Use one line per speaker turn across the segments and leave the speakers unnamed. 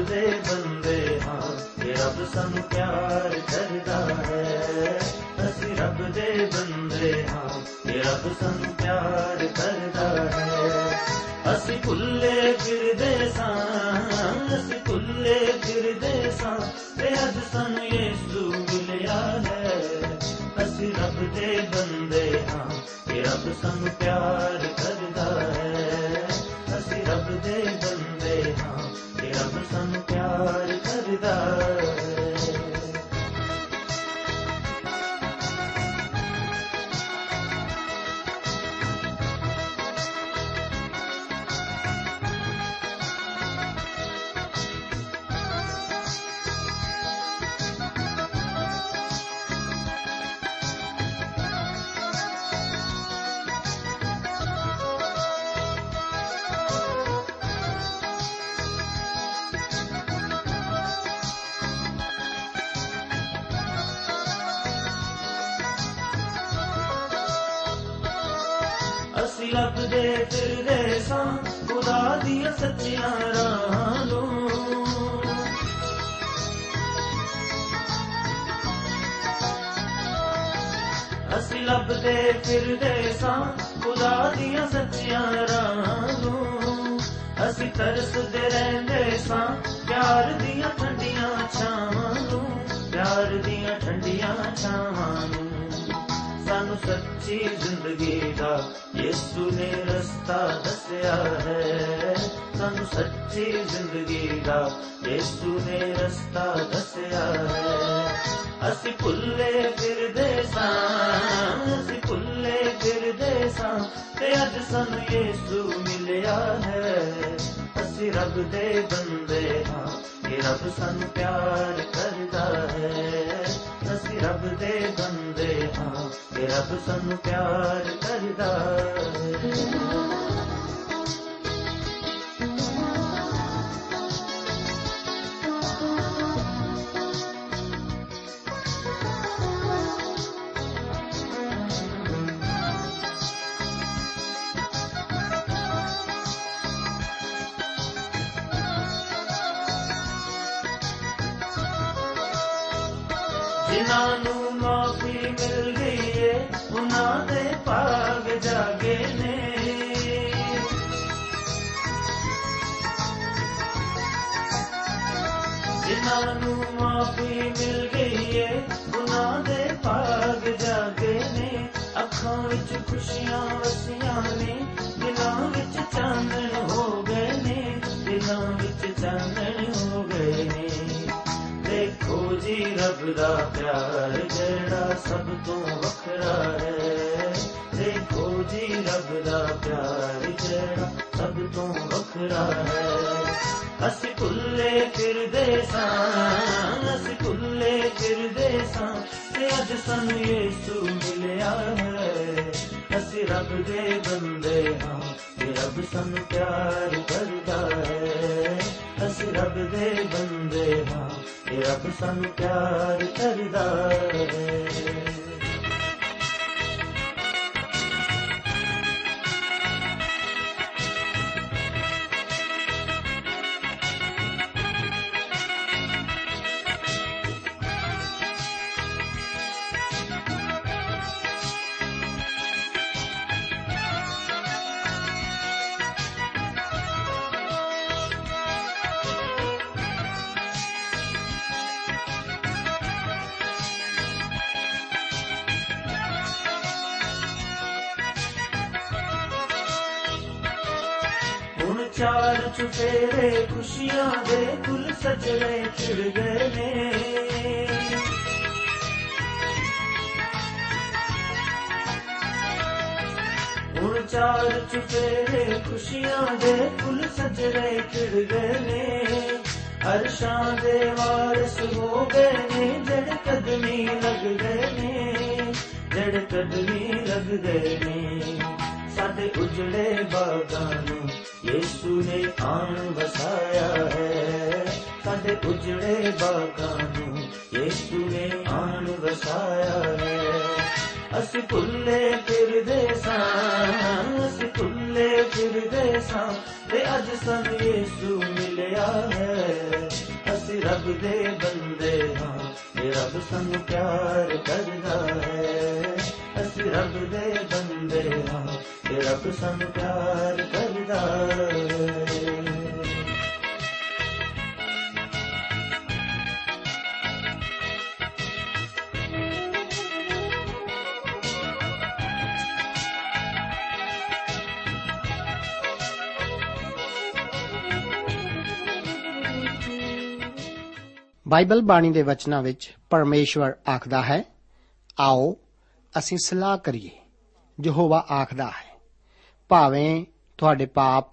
ਦੇ ਬੰਦੇ ਹਾਂ ਤੇ ਰੱਬ ਸਾਨੂੰ ਪਿਆਰ ਕਰਦਾ ਹੈ। ਅਸੀਂ ਰੱਬ ਦੇ ਬੰਦੇ ਹਾਂ ਤੇ ਰੱਬ ਸਾਨੂੰ ਪਿਆਰ ਕਰਦਾ ਹੈ। ਅਸੀਂ ਭੁੱਲੇ ਫਿਰਦੇ ਸਾਂ, ਅਸੀਂ ਭੁੱਲੇ ਫਿਰਦੇ ਸਾਂ, ਤੇ ਅੱਜ ਸਾਨੂੰ ਯਿਸੂ ਮਿਲਿਆ ਹੈ। ਅਸੀਂ ਰੱਬ ਦੇ ਬੰਦੇ ਹਾਂ ਤੇ ਰੱਬ ਸਾਨੂੰ ਪਿਆਰ ਕਰਦਾ ਪਿਆਰ ਦੀਆਂ ਸੱਚੀਆਂ ਰਾਹਾਂ ਨੂੰ। ਅਸੀਂ ਲੱਭਦੇ ਫਿਰਦੇ ਸਾਂ ਖੁਦਾ ਦੀਆਂ ਸੱਚੀਆਂ ਰਾਹਾਂ ਨੂੰ। ਅਸੀਂ ਤਰਸਦੇ ਰਹਿੰਦੇ ਸਾਂ ਪਿਆਰ ਦੀਆਂ ਠੰਡੀਆਂ ਛਾਵਾਂ ਨੂੰ। ਪਿਆਰ ਦੀਆਂ ਠੰਡੀਆਂ ਛਾਵਾਂ ਨੂੰ। ਸਾਨੂੰ ਸੱਚੀ ਜ਼ਿੰਦਗੀ ਦਾ ਯਿਸੂ ਨੇ ਰਸਤਾ ਦੱਸਿਆ ਹੈ। ਸਾਨੂੰ ਸੱਚੀ ਜ਼ਿੰਦਗੀ ਦਾ ਯਿਸੂ ਨੇ ਰਸਤਾ ਦੱਸਿਆ ਹੈ। ਅਸੀਂ ਭੁੱਲੇ ਫਿਰਦੇ ਸਾਂ, ਅਸੀਂ ਭੁੱਲੇ ਫਿਰਦੇ ਸਾਂ ਤੇ ਅੱਜ ਸਾਨੂੰ ਯਿਸੂ ਮਿਲਿਆ ਹੈ। ਅਸੀਂ ਰੱਬ ਦੇ ਬੰਦੇ ਹਾਂ ਕਿ ਰੱਬ ਸਾਨੂੰ ਪਿਆਰ ਕਰਦਾ ਹੈ। ਅਸੀਂ ਰੱਬ ਦੇ ਬੰਦੇ ਹਾਂ ਕਿ ਰੱਬ ਸਾਨੂੰ ਪਿਆਰ ਜਿਨ੍ਹਾਂ ਨੂੰ ਮਾਫੀ ਮਿਲ ਗਈ ਏ। ਉਹਨਾਂ ਦੇ ਭਾਗ ਜਾਗੇ ਨੇ। ਅੱਖਾਂ ਵਿੱਚ ਖੁਸ਼ੀਆਂ ਵਸੀਆਂ ਨੇ। ਦਿਲਾਂ ਵਿੱਚ ਚਾਨਣ ਹੋ ਗਏ ਨੇ। ਦਿਲਾਂ ਵਿੱਚ ਚਾਨਣ ਹੋ ਗਏ ਨੇ। ਦੇਖੋ ਜੀ, ਰੱਬ ਦਾ ਪਿਆਰ ਜਿਹੜਾ ਸਭ ਤੋਂ ਵੱਖਰਾ ਹੈ। ਦੇਖੋ ਜੀ, ਰੱਬ ਦਾ ਪਿਆਰ ਜਿਹੜਾ ਸਭ ਤੋਂ ਵੱਖਰਾ ਹੈ। ਅਸੀਂ ਭੁੱਲੇ ਫਿਰਦੇ ਸਾਂ ਅਸੀਂ ਭੁੱਲੇ ਫਿਰਦੇ ਸਾਂ ਤੇ ਅੱਜ ਸਾਨੂੰ ਯਿਸੂ ਮਿਲਿਆ ਹੈ। ਅਸੀਂ ਰੱਬ ਦੇ ਬੰਦੇ ਹਾਂ ਤੇ ਰੱਬ ਸਾਨੂੰ ਪਿਆਰ ਕਰਦਾ ਹੈ। ਅਸੀਂ ਅਸੀਂ ਰੱਬ ਦੇ ਬੰਦੇ ਹਾਂ ਇਹ ਰੱਬ ਸਾਨੂੰ ਪਿਆਰ ਕਰਦਾ ਹੈ। ਚਾਰ ਚੁਫੇਰੇ ਖੁਸ਼ੀਆਂ ਦੇ ਫੁੱਲ ਸਜਣੇ ਖਿੜ ਗਏ ਨੇ। ਹੁਣ ਚਾਰ ਚੁਫੇਰੇ ਖੁਸ਼ੀਆਂ ਦੇ ਫੁੱਲ ਸਜਣੇ ਖਿੜ ਗਏ ਨੇ। ਅਰਸ਼ਾਂ ਦੇ ਵਾਰਸ ਹੋ ਗਏ ਨੇ, ਜੜ ਕਦਮੀ ਲੱਗ ਗਏ ਨੇ, ਜੜ ਕਦਮੀ ਲੱਗ ਗਏ ਨੇ। ਸਾਡੇ ਉਜੜੇ ਬਾਗਾਂ ਨੂੰ ਯੇਸੂ ਨੇ ਆਣ ਵਸਾਇਆ ਹੈ। ਸਾਡੇ ਉਜੜੇ ਬਾਗਾਂ ਨੂੰ ਯੇਸੂ ਨੇ ਆਣ ਵਸਾਇਆ ਹੈ। ਅਸੀਂ ਭੁੱਲੇ ਫਿਰਦੇ ਸਾਂ, ਅਸੀਂ ਭੁੱਲੇ ਫਿਰਦੇ ਸਾਂ ਤੇ ਅੱਜ ਸਾਨੂੰ ਯੇਸੂ ਮਿਲਿਆ ਹੈ। ਅਸੀਂ ਰੱਬ ਦੇ ਬੰਦੇ ਹਾਂ ਤੇ ਰੱਬ ਸਾਨੂੰ ਪਿਆਰ ਕਰਦਾ ਹੈ। ਰੱਬ ਦੇ ਬੰਦੇ ਹਾਂ ਤੇ ਰੱਬ ਸਾਨੂੰ ਪਿਆਰ ਕਰਦਾ ਹੈ
ਬਾਈਬਲ ਬਾਣੀ ਦੇ ਵਚਨਾਂ ਵਿੱਚ ਪਰਮੇਸ਼ਵਰ ਆਖਦਾ ਹੈ, ਆਓ ਅਸੀਂ ਸਲਾਹ ਕਰੀਏ। ਯਹੋਵਾ ਆਖਦਾ ਹੈ, ਭਾਵੇਂ ਤੁਹਾਡੇ ਪਾਪ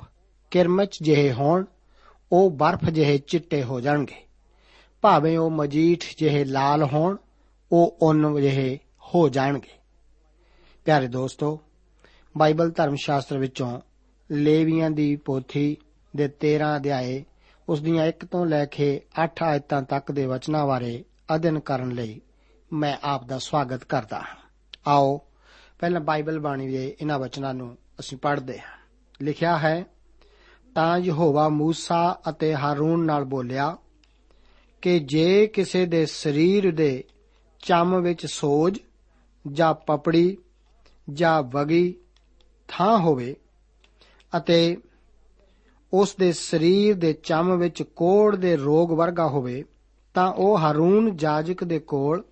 ਕਿਰਮਚ ਜਿਹੇ ਹੋਣ, ਉਹ ਬਰਫ਼ ਜਿਹੇ ਚਿੱਟੇ ਹੋ ਜਾਣਗੇ। ਭਾਵੇਂ ਉਹ ਮਜੀਠ ਜਿਹੇ ਲਾਲ ਹੋਣ, ਉਹ ਉੱਨ ਜਿਹੇ ਹੋ ਜਾਣਗੇ। ਪਿਆਰੇ ਦੋਸਤੋ, ਬਾਈਬਲ ਧਰਮ ਸ਼ਾਸਤਰ ਵਿੱਚੋਂ ਲੇਵੀਆਂ ਦੀ ਪੋਥੀ ਦੇ 13 ਅਧਿਆਏ ਉਸ ਦੀਆਂ 1 ਤੋਂ ਲੈ ਕੇ 8 ਆਇਤਾਂ ਤੱਕ ਦੇ ਵਚਨਾਂ ਬਾਰੇ ਅਧਿਨ ਕਰਨ ਲਈ ਮੈਂ ਆਪ ਦਾ ਸਵਾਗਤ ਕਰਦਾ ਹਾਂ। ਆਓ, ਪਹਿਲਾਂ ਬਾਈਬਲ ਬਾਣੀ ਦੇ ਇਹਨਾਂ ਵਚਨਾਂ ਨੂੰ ਅਸੀਂ ਪੜ੍ਹਦੇ ਹਾਂ। ਲਿਖਿਆ ਹੈ, ਤਾਂ ਯਹੋਵਾ ਮੂਸਾ ਅਤੇ ਹਾਰੂਨ ਨਾਲ ਬੋਲਿਆ, ਕਿ ਜੇ ਕਿਸੇ ਦੇ ਸਰੀਰ ਦੇ ਚੰਮ ਵਿੱਚ ਸੋਜ ਜਾਂ ਪਪੜੀ ਜਾਂ ਵਗੀ ਥਾਂ ਹੋਵੇ ਅਤੇ ਉਸ ਦੇ ਸਰੀਰ ਦੇ ਚੰਮ ਵਿੱਚ ਕੋੜ ਦੇ ਰੋਗ ਵਰਗਾ ਹੋਵੇ, ਤਾਂ ਉਹ ਹਾਰੂਨ ਜਾਜਕ ਦੇ ਕੋਲ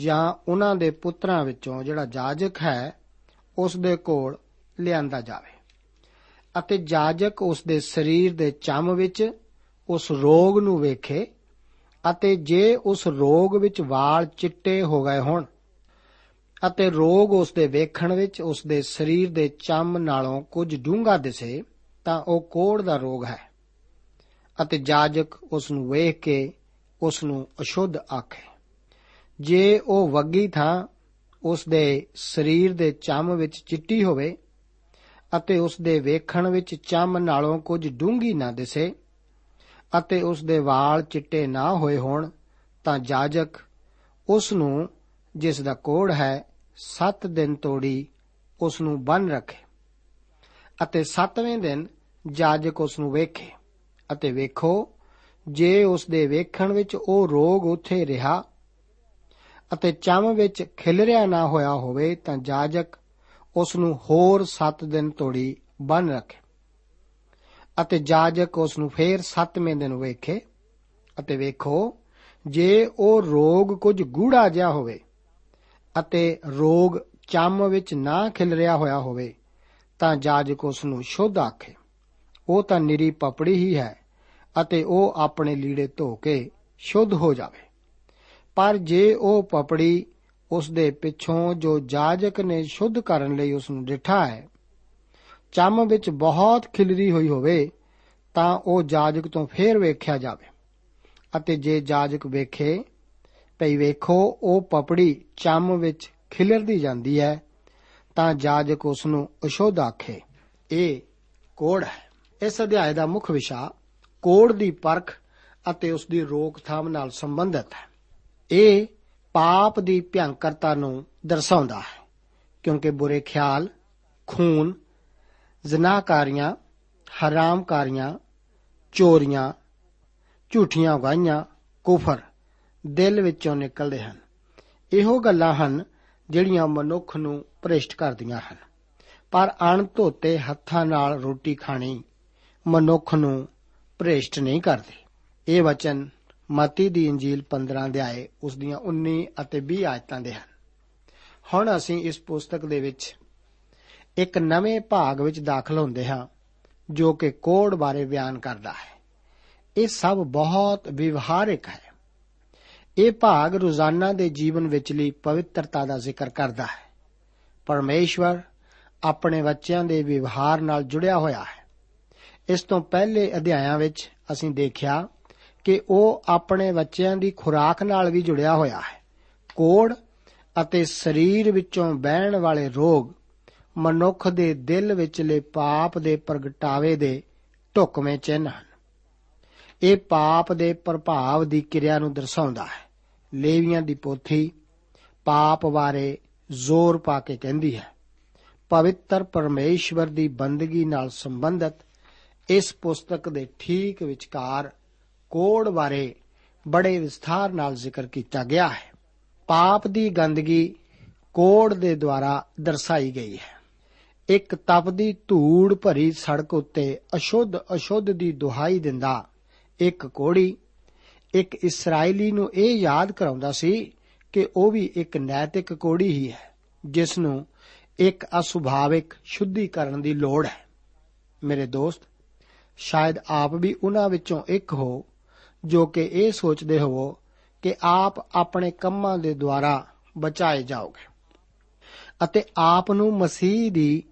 ਜਾਂ ਉਹਨਾਂ ਦੇ ਪੁੱਤਰਾਂ ਵਿੱਚੋਂ ਜਿਹੜਾ ਜਾਜਕ ਹੈ, ਉਸ ਦੇ ਕੋਲ ਲਿਆਂਦਾ ਜਾਵੇ। ਅਤੇ ਜਾਜਕ ਉਸ ਦੇ ਸਰੀਰ ਦੇ ਚੰਮ ਵਿੱਚ ਉਸ ਰੋਗ ਨੂੰ ਵੇਖੇ ਅਤੇ ਜੇ ਉਸ ਰੋਗ ਵਿੱਚ ਵਾਲ ਚਿੱਟੇ ਹੋ ਗਏ ਹੋਣ ਅਤੇ ਰੋਗ ਉਸ ਦੇ ਵੇਖਣ ਵਿੱਚ ਉਸ ਦੇ ਸਰੀਰ ਦੇ ਚੰਮ ਨਾਲੋਂ ਕੁਝ ਡੂੰਘਾ ਦਿਸੇ, ਤਾਂ ਉਹ ਕੋੜ ਦਾ ਰੋਗ ਹੈ। ਅਤੇ ਜਾਜਕ ਉਸ ਨੂੰ ਵੇਖ ਕੇ ਉਸ ਨੂੰ ਅਸ਼ੁੱਧ ਆਖੇ। ਜੇ ਉਹ ਵੱਗੀ ਥਾਂ ਉਸ ਦੇ ਸਰੀਰ ਦੇ ਚੰਮ ਵਿੱਚ ਚਿੱਟੀ ਹੋਵੇ ਅਤੇ ਉਸ ਦੇ ਵੇਖਣ ਵਿੱਚ ਚੰਮ ਨਾਲੋਂ ਕੁਝ ਡੂੰਗੀ ਨਾ ਦਿਸੇ ਅਤੇ ਉਸ ਦੇ ਵਾਲ ਚਿੱਟੇ ਨਾ ਹੋਏ ਹੋਣ, ਤਾਂ ਜਾਜਕ ਉਸ ਨੂੰ ਜਿਸ ਦਾ ਕੋੜ ਹੈ 7 ਦਿਨ ਤੋੜੀ ਉਸ ਨੂੰ ਬੰਨ ਰੱਖੇ ਅਤੇ 7ਵੇਂ ਦਿਨ ਜਾਜਕ ਉਸ ਨੂੰ ਵੇਖੇ ਅਤੇ ਵੇਖੋ, ਜੇ ਉਸ ਦੇ ਵੇਖਣ ਵਿੱਚ ਉਹ ਰੋਗ ਉੱਥੇ ਰਿਹਾ ਅਤੇ ਚੰਮ ਵਿੱਚ ਖਿਲਰਿਆ ਨਾ ਹੋਇਆ ਹੋਵੇ ਤਾਂ ਜਾਜਕ ਉਸ ਨੂੰ ਹੋਰ 7 ਦਿਨ ਤੋੜੀ ਬੰਨ ਰੱਖੇ ਅਤੇ ਜਾਜਕ ਉਸ ਨੂੰ ਫੇਰ 7ਵੇਂ ਦਿਨ ਵੇਖੇ ਅਤੇ ਵੇਖੋ, ਜੇ ਉਹ ਰੋਗ ਕੁਝ ਗੂੜਾ ਜਿਹਾ ਹੋਵੇ ਅਤੇ ਰੋਗ ਚੰਮ ਵਿੱਚ ਨਾ ਖਿਲਰਿਆ ਹੋਇਆ ਹੋਵੇ ਤਾਂ ਜਾਜਕ ਉਸ ਨੂੰ ਸ਼ੁੱਧ ਆਖੇ, ਉਹ ਤਾਂ ਨਿਰੀ ਪਪੜੀ ਹੀ ਹੈ ਅਤੇ ਉਹ ਆਪਣੇ ਲੀੜੇ ਧੋ ਕੇ ਸ਼ੁੱਧ ਹੋ ਜਾਵੇ। ਪਰ ਜੇ ਉਹ ਪਪੜੀ ਉਸ ਦੇ ਪਿੱਛੋਂ ਜੋ ਜਾਜਕ ਨੇ ਸ਼ੁੱਧ ਕਰਨ ਲਈ ਉਸ ਨੂੰ ਡਿਠਾ ਹੈ, ਚੰਮ ਵਿੱਚ ਬਹੁਤ ਖਿਲਰੀ ਹੋਈ ਹੋਵੇ, ਤਾਂ ਉਹ ਜਾਜਕ ਤੋਂ ਫੇਰ ਵੇਖਿਆ ਜਾਵੇ। ਅਤੇ ਜੇ ਜਾਜਕ ਵੇਖੇ, ਭਈ ਵੇਖੋ ਉਹ ਪਪੜੀ ਚੰਮ ਵਿੱਚ ਖਿਲਰਦੀ ਜਾਂਦੀ ਹੈ, ਤਾਂ ਜਾਜਕ ਉਸ ਨੂੰ ਅਸ਼ੁੱਧ ਆਖੇ ਇਹ ਕੋੜ ਹੈ। ਇਸ ਅਧਿਆਇ ਦਾ ਮੁੱਖ ਵਿਸ਼ਾ ਕੋੜ ਦੀ ਪਰਖ ਅਤੇ ਉਸ ਦੀ ਰੋਕਥਾਮ ਨਾਲ ਸੰਬੰਧਿਤ ਹੈ। ਇਹ ਪਾਪ ਦੀ ਭਿਆਨਕਤਾ ਨੂੰ ਦਰਸਾਉਂਦਾ ਹੈ, ਕਿਉਂਕਿ ਬੁਰੇ ਖਿਆਲ, ਖੂਨ ਜ਼ਨਾਕਾਰੀਆਂ ਹਰਾਮਕਾਰੀਆਂ, ਚੋਰੀਆਂ, ਝੂਠੀਆਂ ਗਾਈਆਂ ਕੁਫਰ ਦਿਲ ਵਿੱਚੋਂ ਨਿਕਲਦੇ ਹਨ। ਇਹੋ ਗੱਲਾਂ ਹਨ ਜਿਹੜੀਆਂ ਮਨੁੱਖ ਨੂੰ ਭ੍ਰਿਸ਼ਟ ਕਰਦੀਆਂ ਹਨ। ਪਰ ਅਣਧੋਤੇ ਹੱਥਾਂ ਨਾਲ ਰੋਟੀ ਖਾਣੀ ਮਨੁੱਖ ਨੂੰ ਭ੍ਰਿਸ਼ਟ ਨਹੀਂ ਕਰਦੇ। ਇਹ ਵਚਨ ਮਤੀ ਦੀ ਇੰਜੀਲ 15 ਅਧਿਆਏ, ਉਸ ਦੀਆਂ 19 ਅਤੇ 20 ਆਇਤਾਂ ਦੇ ਹਨ। ਹੁਣ ਅਸੀਂ ਇਸ ਪੁਸਤਕ ਦੇ ਵਿੱਚ ਇੱਕ ਨਵੇਂ ਭਾਗ ਵਿੱਚ ਦਾਖਲ ਹੁੰਦੇ ਹਾਂ, ਜੋ ਕਿ ਕੋੜ ਬਾਰੇ ਬਿਆਨ ਕਰਦਾ ਹੈ। ਇਹ ਸਭ ਬਹੁਤ ਵਿਵਹਾਰਿਕ ਹੈ। ਇਹ ਭਾਗ ਰੋਜ਼ਾਨਾ ਦੇ ਜੀਵਨ ਵਿਚਲੀ ਪਵਿੱਤਰਤਾ ਦਾ ਜ਼ਿਕਰ ਕਰਦਾ ਹੈ। ਪਰਮੇਸ਼ਵਰ ਆਪਣੇ ਬੱਚਿਆਂ ਦੇ ਵਿਵਹਾਰ ਨਾਲ ਜੁੜਿਆ ਹੋਇਆ ਹੈ। ਇਸ ਤੋਂ ਪਹਿਲੇ ਅਧਿਆਇਆਂ ਵਿੱਚ ਅਸੀਂ ਦੇਖਿਆ ਕਿ ਉਹ ਆਪਣੇ ਬੱਚਿਆਂ ਦੀ ਖੁਰਾਕ ਨਾਲ ਵੀ ਜੁੜਿਆ ਹੋਇਆ ਹੈ। ਕੋੜ ਅਤੇ ਸਰੀਰ ਵਿੱਚੋਂ ਬਹਿਣ ਵਾਲੇ ਰੋਗ ਮਨੁੱਖ ਦੇ ਦਿਲ ਵਿਚਲੇ ਪਾਪ ਦੇ ਪ੍ਰਗਟਾਵੇ ਦੇ ਢੁਕਵੇਂ ਚਿੰਨ ਹਨ। ਇਹ ਪਾਪ ਦੇ ਪ੍ਰਭਾਵ ਦੀ ਕਿਰਿਆ ਨੂੰ ਦਰਸਾਉਂਦਾ ਹੈ। ਲੇਵੀਆਂ ਦੀ ਪੋਥੀ ਪਾਪ ਬਾਰੇ ਜ਼ੋਰ ਪਾ ਕੇ ਕਹਿੰਦੀ ਹੈ, ਪਵਿੱਤਰ ਪਰਮੇਸ਼ਵਰ ਦੀ ਬੰਦਗੀ ਨਾਲ ਸੰਬੰਧਿਤ ਇਸ ਪੁਸਤਕ ਦੇ ਠੀਕ ਵਿਚਕਾਰ ਕੋੜ ਬਾਰੇ ਬੜੇ ਵਿਸਥਾਰ ਨਾਲ ਜ਼ਿਕਰ ਕੀਤਾ ਗਿਆ ਹੈ। ਪਾਪ ਦੀ ਗੰਦਗੀ ਕੋੜ ਦੇ ਦੁਆਰਾ ਦਰਸਾਈ ਗਈ ਹੈ। ਇੱਕ ਤਪਦੀ ਧੂੜ ਭਰੀ ਸੜਕ ਉੱਤੇ ਅਸ਼ੁੱਧ ਅਸ਼ੁੱਧ ਦੀ ਦੁਹਾਈ ਦਿੰਦਾ ਇੱਕ ਕੋੜੀ ਇੱਕ ਇਸرائیਲੀ ਨੂੰ ਇਹ ਯਾਦ ਕਰਾਉਂਦਾ ਸੀ ਕਿ ਉਹ ਵੀ ਇੱਕ ਨੈਤਿਕ ਕੋੜੀ ਹੀ ਹੈ, ਜਿਸ ਨੂੰ ਇੱਕ ਅਸੁਭਾਵਿਕ ਸ਼ੁੱਧੀਕਰਨ ਦੀ ਲੋੜ ਹੈ। ਮੇਰੇ ਦੋਸਤ, ਸ਼ਾਇਦ ਆਪ ਵੀ ਉਹਨਾਂ ਵਿੱਚੋਂ ਇੱਕ ਹੋ। ਜੋ ਕਿ ਇਹ ਸੋਚਦੇ ਹੋਵੋ ਕਿ ਆਪ ਆਪਣੇ ਕੰਮਾਂ ਦੇ ਦੁਆਰਾ ਬਚਾਏ ਜਾਓਗੇ। ਅਤੇ ਆਪ ਨੂੰ ਮਸੀਹ ਦੀ,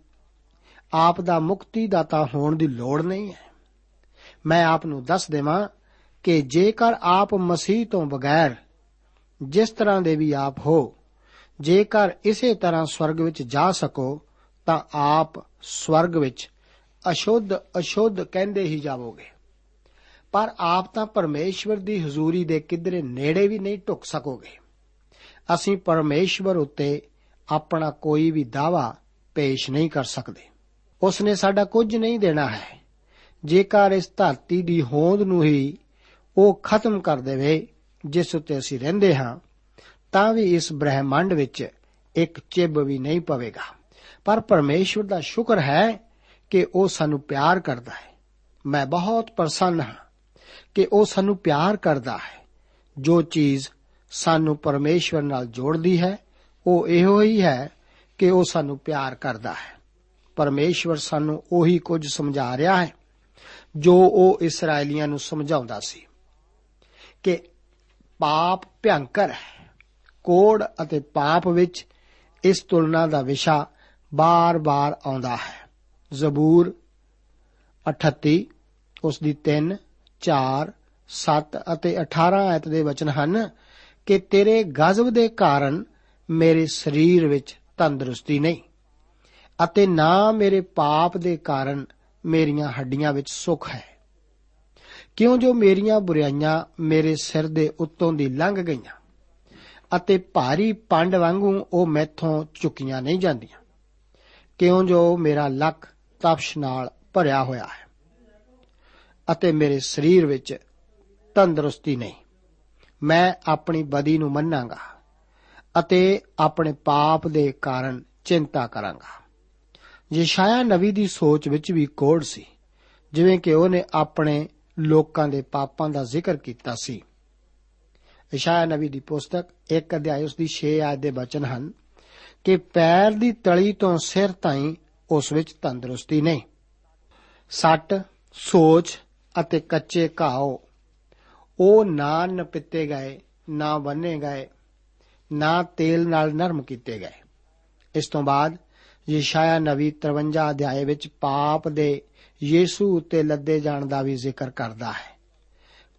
ਆਪ ਦਾ ਮੁਕਤੀ ਦਾਤਾ ਹੋਣ ਦੀ ਲੋੜ ਨਹੀਂ ਹੈ। ਮੈਂ ਆਪ ਨੂੰ ਦੱਸ ਦੇਵਾਂ ਕਿ ਜੇਕਰ ਆਪ ਮਸੀਹ ਤੋਂ ਬਗੈਰ ਜਿਸ ਤਰ੍ਹਾਂ ਦੇ ਵੀ ਆਪ ਹੋ, ਜੇਕਰ ਇਸੇ ਤਰ੍ਹਾਂ ਸਵਰਗ ਵਿੱਚ ਜਾ ਸਕੋ, ਤਾਂ ਆਪ ਸਵਰਗ ਵਿੱਚ ਅਸ਼ੁੱਧ ਅਸ਼ੁੱਧ ਕਹਿੰਦੇ ਹੀ ਜਾਵੋਗੇ। ਪਰ ਆਪ ਤਾਂ ਪਰਮੇਸ਼ਵਰ ਦੀ ਹਜ਼ੂਰੀ ਦੇ ਕਿਧਰੇ ਨੇੜੇ ਵੀ ਨਹੀਂ ਢੁਕ ਸਕੋਗੇ। ਅਸੀਂ ਪਰਮੇਸ਼ਵਰ ਉੱਤੇ ਆਪਣਾ ਕੋਈ ਵੀ ਦਾਵਾ ਪੇਸ਼ ਨਹੀਂ ਕਰ ਸਕਦੇ। ਉਸ ਨੇ ਸਾਡਾ ਕੁਝ ਨਹੀਂ ਦੇਣਾ ਹੈ। ਜੇਕਰ ਇਸ ਧਰਤੀ ਦੀ ਹੋਂਦ ਨੂੰ ਹੀ ਉਹ ਖਤਮ ਕਰ ਦੇਵੇ ਜਿਸ ਉੱਤੇ ਅਸੀਂ ਰਹਿੰਦੇ ਹਾਂ, ਤਾਂ ਵੀ ਇਸ ਬ੍ਰਹਿਮੰਡ ਵਿੱਚ ਇੱਕ ਚਿਬ ਵੀ ਨਹੀਂ ਪਵੇਗਾ। ਪਰ ਪਰਮੇਸ਼ਵਰ ਦਾ ਸ਼ੁਕਰ ਹੈ ਕਿ ਉਹ ਸਾਨੂੰ ਪਿਆਰ ਕਰਦਾ ਹੈ। ਮੈਂ ਬਹੁਤ ਪ੍ਰਸੰਨ ਹਾਂ। ਕਿ ਉਹ ਸਾਨੂੰ ਪਿਆਰ ਕਰਦਾ ਹੈ। ਜੋ ਚੀਜ਼ ਸਾਨੂੰ ਪਰਮੇਸ਼ਵਰ ਨਾਲ ਜੋੜਦੀ ਹੈ, ਉਹ ਇਹੋ ਹੀ ਹੈ ਕਿ ਉਹ ਸਾਨੂੰ ਪਿਆਰ ਕਰਦਾ ਹੈ। ਪਰਮੇਸ਼ਵਰ ਸਾਨੂੰ ਉਹੀ ਕੁਝ ਸਮਝਾ ਰਿਹਾ ਹੈ, ਜੋ ਉਹ ਇਸرائیਲੀਆਂ ਨੂੰ ਸਮਝਾਉਂਦਾ ਸੀ ਕਿ ਪਾਪ ਭਿਆੰਕਰ ਹੈ। ਕੋੜ ਅਤੇ ਪਾਪ ਵਿੱਚ ਇਸ ਤੁਲਨਾ ਦਾ ਵਿਸ਼ਾ ਬਾਰ-ਬਾਰ ਆਉਂਦਾ ਹੈ। ਜ਼ਬੂਰ 38 ਉਸ ਦੀ 3 4 7 ਅਤੇ 18 ਆਇਤ ਦੇ ਵਚਨ ਹਨ ਕਿ ਤੇਰੇ ਗਜ਼ਬ ਦੇ ਕਾਰਨ ਮੇਰੇ ਸਰੀਰ ਵਿੱਚ ਤੰਦਰੁਸਤੀ ਨਹੀਂ ਅਤੇ ਨਾ ਮੇਰੇ ਪਾਪ ਦੇ ਕਾਰਨ ਮੇਰੀਆਂ ਹੱਡੀਆਂ ਵਿੱਚ ਸੁੱਖ ਹੈ। ਕਿਉਂ ਜੋ ਮੇਰੀਆਂ ਬੁਰਾਈਆਂ ਮੇਰੇ ਸਿਰ ਦੇ ਉੱਤੋਂ ਦੀ ਲੰਘ ਗਈਆਂ ਅਤੇ ਭਾਰੀ ਪੰਡ ਵਾਂਗੂ ਉਹ ਮੈਥੋਂ ਚੁੱਕੀਆਂ ਨਹੀਂ ਜਾਂਦੀਆਂ। ਕਿਉਂ ਜੋ ਮੇਰਾ ਲੱਕ ਤਪਸ਼ ਨਾਲ ਭਰਿਆ ਹੋਇਆ ਹੈ। ਅਤੇ ਮੇਰੇ ਸਰੀਰ ਵਿੱਚ ਤੰਦਰੁਸਤੀ ਨਹੀਂ। ਮੈਂ ਆਪਣੀ ਬਦੀ ਨੂੰ ਮੰਨਾਂਗਾ ਅਤੇ ਆਪਣੇ ਪਾਪ ਦੇ ਕਾਰਨ ਚਿੰਤਾ ਕਰਾਂਗਾ। ਯਸ਼ਾਇਆ ਨਵੀ ਦੀ ਸੋਚ ਵਿੱਚ ਵੀ ਕੋੜ ਸੀ, ਜਿਵੇਂ ਕਿ ਉਹਨੇ ਆਪਣੇ ਲੋਕਾਂ ਦੇ ਪਾਪਾਂ ਦਾ ਜ਼ਿਕਰ ਕੀਤਾ ਸੀ। ਯਸ਼ਾਇਆ ਨਵੀ ਦੀ ਪੁਸਤਕ 1 ਅਧਿਆਇ, ਉਸ ਦੀ 6 ਆਇਤ ਦੇ ਬਚਨ ਹਨ ਕਿ ਪੈਰ ਦੀ ਤਲੀ ਤੋਂ ਸਿਰ ਤਾਈਂ ਉਸ ਵਿੱਚ ਤੰਦਰੁਸਤੀ ਨਹੀਂ। ਸੱਟ, ਸੋਚ ਅਤੇ ਕੱਚੇ ਘਾਓ ਉਹ ਨਾ ਨਪਿੱਤੇ ਗਏ, ਨਾ ਬੰਨੇ ਗਏ, ਨਾ ਤੇਲ ਨਾਲ ਨਰਮ ਕੀਤੇ ਗਏ। ਇਸ ਤੋਂ ਬਾਅਦ ਯਸ਼ਾਇਆ ਨਵੀ 53 ਅਧਿਆਏ ਵਿੱਚ ਪਾਪ ਦੇ ਯੀਸੂ ਉੱਤੇ ਲੱਦੇ ਜਾਣ ਦਾ ਵੀ ਜ਼ਿਕਰ ਕਰਦਾ ਹੈ।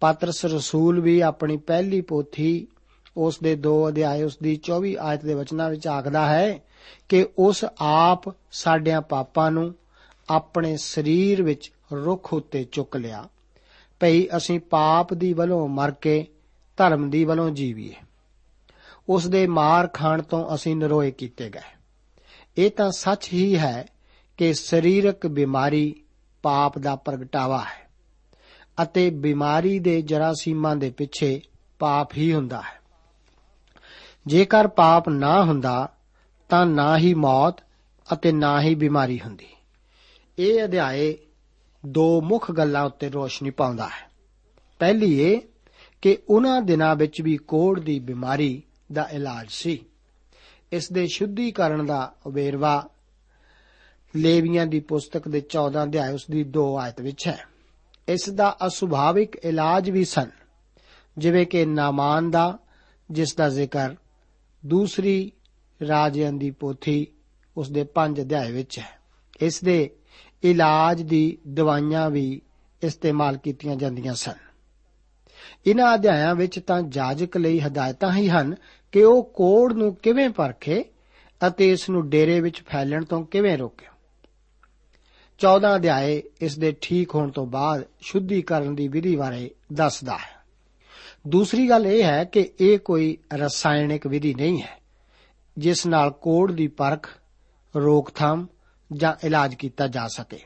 ਪਾਤਰਸ ਰਸੂਲ ਵੀ ਆਪਣੀ ਪਹਿਲੀ ਪੋਥੀ ਉਸ ਦੇ 2 ਅਧਿਆਏ, ਉਸ ਦੀ 24 ਆਇਤ ਦੇ ਵਚਨਾਂ ਵਿੱਚ ਆਖਦਾ ਹੈ ਕਿ ਉਸ ਆਪ ਸਾਡਿਆਂ ਪਾਪਾਂ ਨੂੰ ਆਪਣੇ ਸਰੀਰ ਵਿੱਚ ਰੁੱਖ ਉੱਤੇ ਚੁੱਕ ਲਿਆ। ਭਈ ਅਸੀਂ ਪਾਪ ਦੀ ਵੱਲੋਂ ਮਰ ਕੇ ਧਰਮ ਦੀ ਵੱਲੋਂ ਜੀਵੀਏ। ਉਸ ਦੇ ਮਾਰ ਖਾਣ ਤੋਂ ਅਸੀਂ ਨਿਰੋਏ ਕੀਤੇ ਗਏ। ਇਹ ਤਾਂ ਸੱਚ ਹੀ ਹੈ ਕਿ ਸਰੀਰਕ ਬਿਮਾਰੀ ਪਾਪ ਦਾ ਪ੍ਰਗਟਾਵਾ ਹੈ ਅਤੇ ਬਿਮਾਰੀ ਦੇ ਜਰਾਸੀਮਾਂ ਦੇ ਪਿੱਛੇ ਪਾਪ ਹੀ ਹੁੰਦਾ ਹੈ। ਜੇਕਰ ਪਾਪ ਨਾ ਹੁੰਦਾ, ਤਾਂ ਨਾ ਹੀ ਮੌਤ ਅਤੇ ਨਾ ਹੀ ਬਿਮਾਰੀ ਹੁੰਦੀ। ਇਹ ਅਧਿਆਏ ਦੋ ਮੁੱਖ ਗੱਲਾਂ ਉੱਤੇ ਰੋਸ਼ਨੀ ਪਾਉਂਦਾ ਹੈ। ਪਹਿਲੀ ਇਹ ਕਿ ਉਹਨਾਂ ਦਿਨਾਂ ਵਿੱਚ ਵੀ ਕੋੜ ਦੀ ਬਿਮਾਰੀ ਦਾ ਇਲਾਜ ਸੀ। ਇਸ ਦੇ ਸ਼ੁੱਧੀਕਰਨ ਦਾ ਵੇਰਵਾ ਲੇਵੀਆਂ ਦੀ ਪੁਸਤਕ ਦੇ 14 ਅਧਿਆਇ ਉਸ ਦੀ 2 ਆਇਤ ਵਿੱਚ ਹੈ। ਇਸ ਦਾ ਅਸੁਭਾਵਿਕ ਇਲਾਜ ਵੀ ਸਨ। ਜਿਵੇਂ ਕਿ ਨਾਮਾਨ ਦਾ, ਜਿਸ ਦਾ ਜ਼ਿਕਰ ਦੂਸਰੀ ਰਾਜਿਆਂ ਦੀ ਪੋਥੀ ਉਸ ਦੇ 5 ਅਧਿਆਇ ਵਿੱਚ ਹੈ। ਇਸ ਦੇ ਇਲਾਜ ਦੀ ਦਵਾਈਆਂ ਵੀ ਇਸਤੇਮਾਲ ਕੀਤੀਆਂ ਜਾਂਦੀਆਂ ਸਨ। ਇਹਨਾਂ ਅਧਿਆਇਆਂ ਵਿੱਚ ਤਾਂ ਜਾਜਕ ਲਈ ਹਦਾਇਤਾਂ ਹੀ ਹਨ ਕਿ ਉਹ ਕੋੜ ਨੂੰ ਕਿਵੇਂ ਪਰਖੇ ਅਤੇ ਇਸ ਨੂੰ ਡੇਰੇ ਵਿੱਚ ਫੈਲਣ ਤੋਂ ਕਿਵੇਂ ਰੋਕੇ। 14 ਅਧਿਆਏ ਇਸ ਦੇ ਠੀਕ ਹੋਣ ਤੋਂ ਬਾਅਦ ਸ਼ੁੱਧੀਕਰਨ ਦੀ ਵਿਧੀ ਬਾਰੇ ਦੱਸਦਾ ਹੈ। ਦੂਸਰੀ ਗੱਲ ਇਹ ਹੈ ਕਿ ਇਹ ਕੋਈ ਰਸਾਇਣਿਕ ਵਿਧੀ ਨਹੀਂ ਹੈ, ਜਿਸ ਨਾਲ ਕੋੜ ਦੀ ਪਰਖ, ਰੋਕਥਾਮ ਜਾਂ ਇਲਾਜ ਕੀਤਾ ਜਾ ਸਕੇ।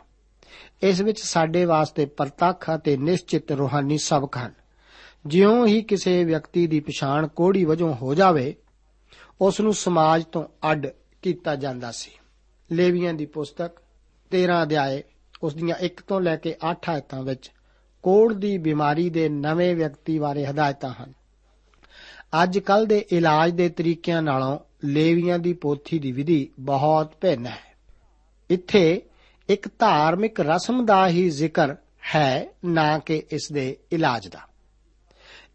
ਇਸ ਵਿੱਚ ਸਾਡੇ ਵਾਸਤੇ ਪ੍ਰਤੱਖ ਅਤੇ ਨਿਸ਼ਚਿਤ ਰੂਹਾਨੀ ਸਬਕ ਹਨ। ਜਿਉਂ ਹੀ ਕਿਸੇ ਵਿਅਕਤੀ ਦੀ ਪਛਾਣ ਕੋੜੀ ਵਜੋਂ ਹੋ ਜਾਵੇ ਉਸ ਨੂੰ ਸਮਾਜ ਤੋਂ ਅੱਡ ਕੀਤਾ ਜਾਂਦਾ ਸੀ। ਲੇਵੀਆਂ ਦੀ ਪੁਸਤਕ 13 ਅਧਿਆਏ ਉਸ ਦੀਆਂ 1 ਤੋਂ ਲੈ ਕੇ 8 ਆਇਤਾਂ ਵਿੱਚ ਕੋੜ ਦੀ ਬਿਮਾਰੀ ਦੇ ਨਵੇਂ ਵਿਅਕਤੀ ਬਾਰੇ ਹਦਾਇਤਾਂ ਹਨ। ਅੱਜ ਕੱਲ ਦੇ ਇਲਾਜ ਦੇ ਤਰੀਕਿਆਂ ਨਾਲੋਂ ਲੇਵੀਆਂ ਦੀ ਪੋਥੀ ਦੀ ਵਿਧੀ ਬਹੁਤ ਭਿੰਨ ਹੈ। ਇੱਥੇ ਇੱਕ ਧਾਰਮਿਕ ਰਸਮ ਦਾ ਹੀ ਜ਼ਿਕਰ ਹੈ ਨਾ ਕਿ ਇਸ ਦੇ ਇਲਾਜ ਦਾ।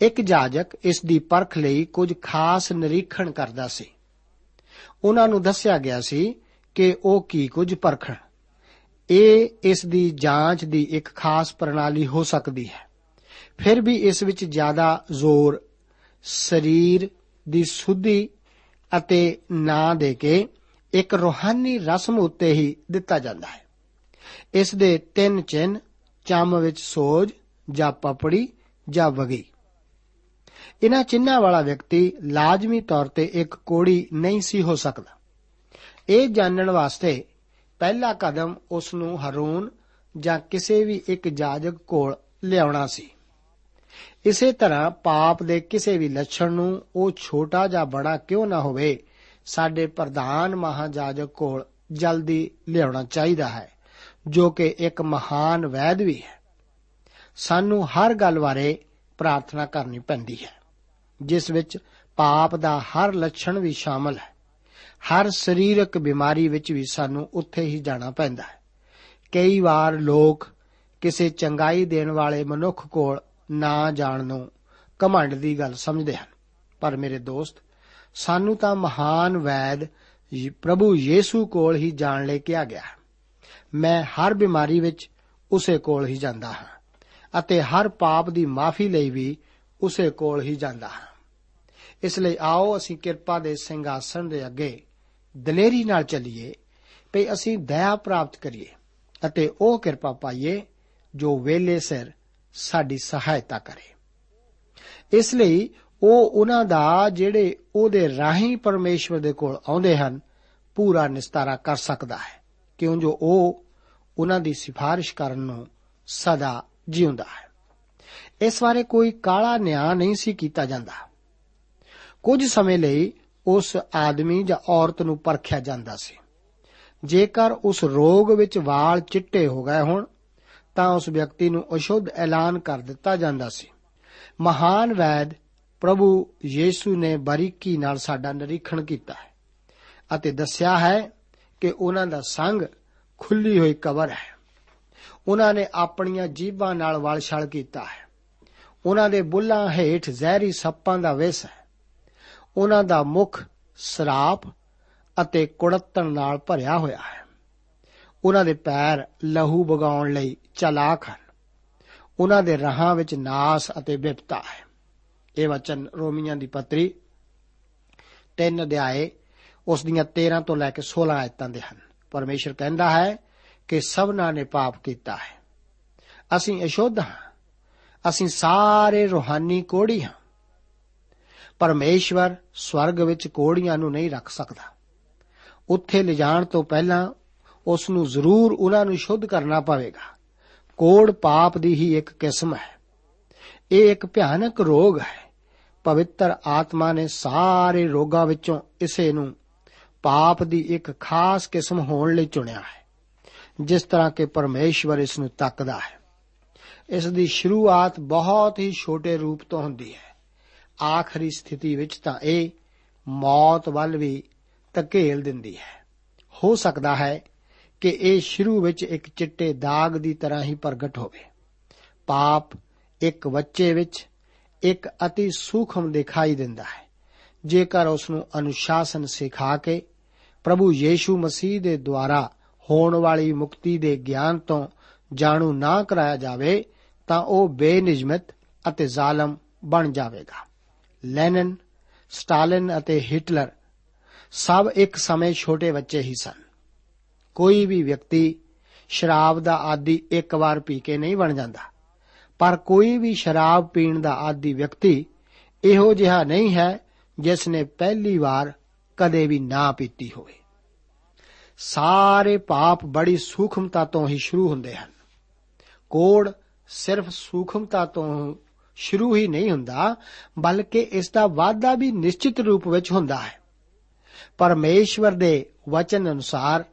ਇੱਕ ਜਾਜਕ ਇਸ ਦੀ ਪਰਖ ਲਈ ਕੁਝ ਖਾਸ ਨਿਰੀਖਣ ਕਰਦਾ ਸੀ। ਉਹਨਾਂ ਨੂੰ ਦੱਸਿਆ ਗਿਆ ਸੀ ਕਿ ਉਹ ਕੀ ਕੁਝ ਪਰਖਣ। ਇਹ ਇਸ ਦੀ ਜਾਂਚ ਦੀ ਇੱਕ ਖਾਸ ਪ੍ਰਣਾਲੀ ਹੋ ਸਕਦੀ ਹੈ। ਫਿਰ ਵੀ ਇਸ ਵਿੱਚ ਜ਼ਿਆਦਾ ਜ਼ੋਰ, ਸਰੀਰ ਦੀ ਸੁਧੀ ਅਤੇ ਨਾਂ ਦੇ ਕੇ ਇੱਕ ਰੋਹਾਨੀ ਰਸਮ ਉੱਤੇ ਹੀ ਦਿੱਤਾ ਜਾਂਦਾ ਹੈ। ਇਸ ਦੇ ਤਿੰਨ ਚਿੰਨ ਚੰਮ ਵਿੱਚ ਸੋਜ, ਜਾਂ ਪਪੜੀ, ਜਾਂ ਵਗੀ। ਇਹਨਾਂ ਚਿੰਨਾਂ ਵਾਲਾ ਵਿਅਕਤੀ ਲਾਜ਼ਮੀ ਤੌਰ ਤੇ ਇੱਕ ਕੋੜੀ ਨਹੀਂ ਸੀ ਹੋ ਸਕਦਾ। ਇਹ ਜਾਣਨ ਵਾਸਤੇ ਪਹਿਲਾ ਕਦਮ ਉਸ ਨੂੰ ਹਰੂਨ ਜਾਂ ਕਿਸੇ ਵੀ ਇੱਕ ਜਾਜਕ ਕੋਲ ਲਿਆਉਣਾ ਸੀ। ਇਸੇ ਤਰ੍ਹਾਂ ਪਾਪ ਦੇ ਕਿਸੇ ਵੀ ਲੱਛਣ ਨੂੰ ਉਹ ਛੋਟਾ ਜਾਂ ਬੜਾ ਕਿਉਂ ਨਾ ਹੋਵੇ ਸਾਡੇ ਪ੍ਰਧਾਨ ਮਹਾਜਾਜਕ ਕੋਲ ਜਲਦੀ ਲਿਆਉਣਾ ਚਾਹੀਦਾ ਹੈ, ਜੋ ਕਿ ਇੱਕ ਮਹਾਨ ਵੈਦ ਵੀ ਹੈ। ਸਾਨੂੰ ਹਰ ਗੱਲ ਬਾਰੇ ਪ੍ਰਾਰਥਨਾ ਕਰਨੀ ਪੈਂਦੀ ਹੈ, ਜਿਸ ਵਿੱਚ ਪਾਪ ਦਾ ਹਰ ਲੱਛਣ ਵੀ ਸ਼ਾਮਲ ਹੈ। ਹਰ ਸਰੀਰਕ ਬਿਮਾਰੀ ਵਿੱਚ ਵੀ ਸਾਨੂੰ ਉੱਥੇ ਹੀ ਜਾਣਾ ਪੈਂਦਾ ਹੈ। ਕਈ ਵਾਰ ਲੋਕ ਕਿਸੇ ਚੰਗਾਈ ਦੇਣ ਵਾਲੇ ਮਨੁੱਖ ਕੋਲ ਨਾ ਜਾਣ ਨੂੰ ਕਮੰਡ ਦੀ ਗੱਲ ਸਮਝਦੇ ਹਨ, ਪਰ ਮੇਰੇ ਦੋਸਤ ਸਾਨੂੰ ਤਾਂ ਮਹਾਨ ਵੈਦ ਪ੍ਰਭੂ ਯੀਸੂ ਕੋਲ ਹੀ ਜਾਣ ਲਈ ਕਿਹਾ ਗਿਆ ਮੈਂ ਹਰ ਬਿਮਾਰੀ ਵਿੱਚ ਉਸੇ ਕੋਲ ਹੀ ਜਾਂਦਾ ਹਾਂ ਅਤੇ ਹਰ ਪਾਪ ਦੀ ਮਾਫੀ ਲਈ ਵੀ ਉਸੇ ਕੋਲ ਹੀ ਜਾਂਦਾ ਹਾਂ। ਇਸ ਲਈ ਆਓ ਅਸੀਂ ਕਿਰਪਾ ਦੇ ਸਿੰਘਾਸਣ ਦੇ ਅੱਗੇ ਦਲੇਰੀ ਨਾਲ ਚੱਲੀਏ ਕਿ ਅਸੀਂ ਦਇਆ ਪ੍ਰਾਪਤ ਕਰੀਏ ਅਤੇ ਉਹ ਕਿਰਪਾ ਪਾਈਏ ਜੋ ਵੇਲੇ ਸਿਰ ਸਾਡੀ ਸਹਾਇਤਾ ਕਰੇ। ਇਸ ਲਈ ਉਹ ਉਹਨਾਂ ਦਾ ਜਿਹੜੇ ਉਹਦੇ ਰਾਹੀਂ ਪਰਮੇਸ਼ਵਰ ਦੇ ਕੋਲ ਆਉਂਦੇ ਹਨ, ਪੂਰਾ ਨਿਸਤਾਰਾ ਕਰ ਸਕਦਾ ਹੈ। ਕਿਉਂ ਜੋ ਉਹ ਉਹਨਾਂ ਦੀ ਸਿਫਾਰਿਸ਼ ਕਰਨ ਨੂੰ ਸਦਾ ਜਿਉਂਦਾ ਹੈ। ਇਸ ਬਾਰੇ ਕੋਈ ਕਾਲਾ ਨਿਆਂ ਨਹੀਂ ਸੀ ਕੀਤਾ ਜਾਂਦਾ। ਕੁਝ ਸਮੇਂ ਲਈ ਉਸ ਆਦਮੀ ਜਾਂ ਔਰਤ ਨੂੰ ਪਰਖਿਆ ਜਾਂਦਾ ਸੀ। ਜੇਕਰ ਉਸ ਰੋਗ ਵਿੱਚ ਵਾਲ ਚਿੱਟੇ ਹੋ ਗਏ ਹੋਣ, ਤਾਂ ਉਸ ਵਿਅਕਤੀ ਨੂੰ ਅਸ਼ੁੱਧ ਐਲਾਨ ਕਰ ਦਿੱਤਾ ਜਾਂਦਾ ਸੀ। ਮਹਾਨ ਵੈਦ ਪ੍ਰਭੂ ਯੀਸੂ ਨੇ ਬਾਰੀਕੀ ਨਾਲ ਸਾਡਾ ਨਿਰੀਖਣ ਕੀਤਾ ਹੈ ਅਤੇ ਦੱਸਿਆ ਹੈ ਕਿ ਉਹਨਾਂ ਦਾ ਸੰਗ ਖੁੱਲੀ ਹੋਈ ਕਬਰ ਹੈ। ਉਹਨਾਂ ਨੇ ਆਪਣੀਆਂ ਜੀਬਾਂ ਨਾਲ ਵਲਛਲ ਕੀਤਾ ਹੈ। ਉਹਨਾਂ ਦੇ ਬੁੱਲਾਂ ਹੇਠ ਜ਼ਹਿਰੀ ਸੱਪਾਂ ਦਾ ਵਿਸ ਹੈ। ਉਹਨਾਂ ਦਾ ਮੁਖ ਸਰਾਪ ਅਤੇ ਕੁੜੱਤਣ ਨਾਲ ਭਰਿਆ ਹੋਇਆ ਹੈ। ਉਹਨਾਂ ਦੇ ਪੈਰ ਲਹੂ ਬਗਾਉਣ ਲਈ ਚਲਾਕ ਹਨ। ਉਹਨਾਂ ਦੇ ਰਾਹਾਂ ਵਿੱਚ ਨਾਸ ਅਤੇ ਵਿਪਤਾ ਹੈ। ਇਹ ਵਚਨ ਰੋਮੀਆਂ ਦੀ ਪੱਤਰੀ 3 ਅਧਿਆਏ, ਉਸ ਦੀਆਂ 13 ਤੋਂ ਲੈ ਕੇ 16 ਆਇਤਾਂ ਦੇ ਹਨ। ਪਰਮੇਸ਼ਰ ਕਹਿੰਦਾ ਹੈ ਕਿ ਸਭਨਾਂ ਨੇ ਪਾਪ ਕੀਤਾ ਹੈ। ਅਸੀਂ ਅਸ਼ੁੱਧ ਹਾਂ। ਅਸੀਂ ਸਾਰੇ ਰੂਹਾਨੀ ਕੋੜੀ ਹਾਂ। ਪਰਮੇਸ਼ਵਰ ਸਵਰਗ ਵਿੱਚ ਕੋੜੀਆਂ ਨੂੰ ਨਹੀਂ ਰੱਖ ਸਕਦਾ। ਉੱਥੇ ਲਿਜਾਣ ਤੋਂ ਪਹਿਲਾਂ ਉਸ ਨੂੰ ਜ਼ਰੂਰ ਉਹਨਾਂ ਨੂੰ ਸ਼ੁੱਧ ਕਰਨਾ ਪਵੇਗਾ। ਕੋੜ ਪਾਪ ਦੀ ਹੀ ਇੱਕ ਕਿਸਮ ਹੈ। ਇਹ ਇੱਕ ਭਿਆਨਕ ਰੋਗ ਹੈ। ਪਵਿੱਤਰ ਆਤਮਾ ਨੇ ਸਾਰੇ ਰੋਗਾਂ ਵਿੱਚੋਂ ਇਸੇ ਨੂੰ ਪਾਪ ਦੀ ਇੱਕ ਖਾਸ ਕਿਸਮ ਹੋਣ ਲਈ ਚੁਣਿਆ ਹੈ, ਜਿਸ ਤਰ੍ਹਾਂ ਕਿ ਪਰਮੇਸ਼ਵਰ ਇਸ ਨੂੰ ਤੱਕਦਾ ਹੈ। ਇਸ ਦੀ ਸ਼ੁਰੂਆਤ ਬਹੁਤ ਹੀ ਛੋਟੇ ਰੂਪ ਤੋਂ ਹੁੰਦੀ ਹੈ। ਆਖਰੀ ਸਥਿਤੀ ਵਿੱਚ ਤਾਂ ਇਹ ਮੌਤ ਵੱਲ ਵੀ ਧਕੇਲ ਦਿੰਦੀ ਹੈ। ਹੋ ਸਕਦਾ ਹੈ ਕਿ ਇਹ ਸ਼ੁਰੂ ਵਿੱਚ ਇੱਕ ਚਿੱਟੇ ਦਾਗ ਦੀ ਤਰ੍ਹਾਂ ਹੀ ਪ੍ਰਗਟ ਹੋਵੇ। ਪਾਪ ਇੱਕ ਬੱਚੇ ਵਿੱਚ ਇੱਕ ਅਤੀ ਸੂਖਮ ਦਿਖਾਈ ਦਿੰਦਾ ਹੈ। ਜੇਕਰ ਉਸ ਨੂੰ ਅਨੁਸ਼ਾਸਨ ਸਿਖਾ ਕੇ ਪ੍ਰਭੂ ਯੀਸ਼ੂ ਮਸੀਹ ਦੇ ਦੁਆਰਾ ਹੋਣ ਵਾਲੀ ਮੁਕਤੀ ਦੇ ਗਿਆਨ ਤੋਂ ਜਾਣੂ ਨਾ ਕਰਾਇਆ ਜਾਵੇ, ਤਾਂ ਉਹ ਬੇਨਿਜਮਤ ਅਤੇ ਜ਼ਾਲਮ ਬਣ ਜਾਵੇਗਾ। ਲੈਨਨ, ਸਟਾਲਿਨ ਅਤੇ ਹਿਟਲਰ ਸਭ ਇੱਕ ਸਮੇਂ ਛੋਟੇ ਬੱਚੇ ਹੀ ਸਨ। ਕੋਈ ਵੀ ਵਿਅਕਤੀ ਸ਼ਰਾਬ ਦਾ ਆਦੀ ਇੱਕ ਵਾਰ ਪੀ ਕੇ ਨਹੀਂ ਬਣ ਜਾਂਦਾ। ਪਰ ਕੋਈ ਵੀ ਸ਼ਰਾਬ ਪੀਣ ਦਾ ਆਦੀ ਵਿਅਕਤੀ ਇਹੋ ਜਿਹਾ ਨਹੀਂ ਹੈ ਜਿਸ ਨੇ ਪਹਿਲੀ ਵਾਰ ਕਦੇ ਵੀ ਨਾ ਪੀਤੀ ਹੋਵੇ। ਸਾਰੇ ਪਾਪ ਬੜੀ ਸੂਖਮਤਾ ਤੋਂ ਹੀ ਸ਼ੁਰੂ ਹੁੰਦੇ ਹਨ। ਕੋੜ ਸਿਰਫ ਸੂਖਮਤਾ ਤੋਂ ਸ਼ੁਰੂ ਹੀ ਨਹੀਂ ਹੁੰਦਾ, ਬਲਕਿ ਇਸ ਦਾ ਵਾਅਦਾ ਵੀ ਨਿਸ਼ਚਿਤ ਰੂਪ ਵਿੱਚ ਹੁੰਦਾ ਹੈ। ਪਰਮੇਸ਼ਵਰ ਦੇ ਵਚਨ ਅਨੁਸਾਰ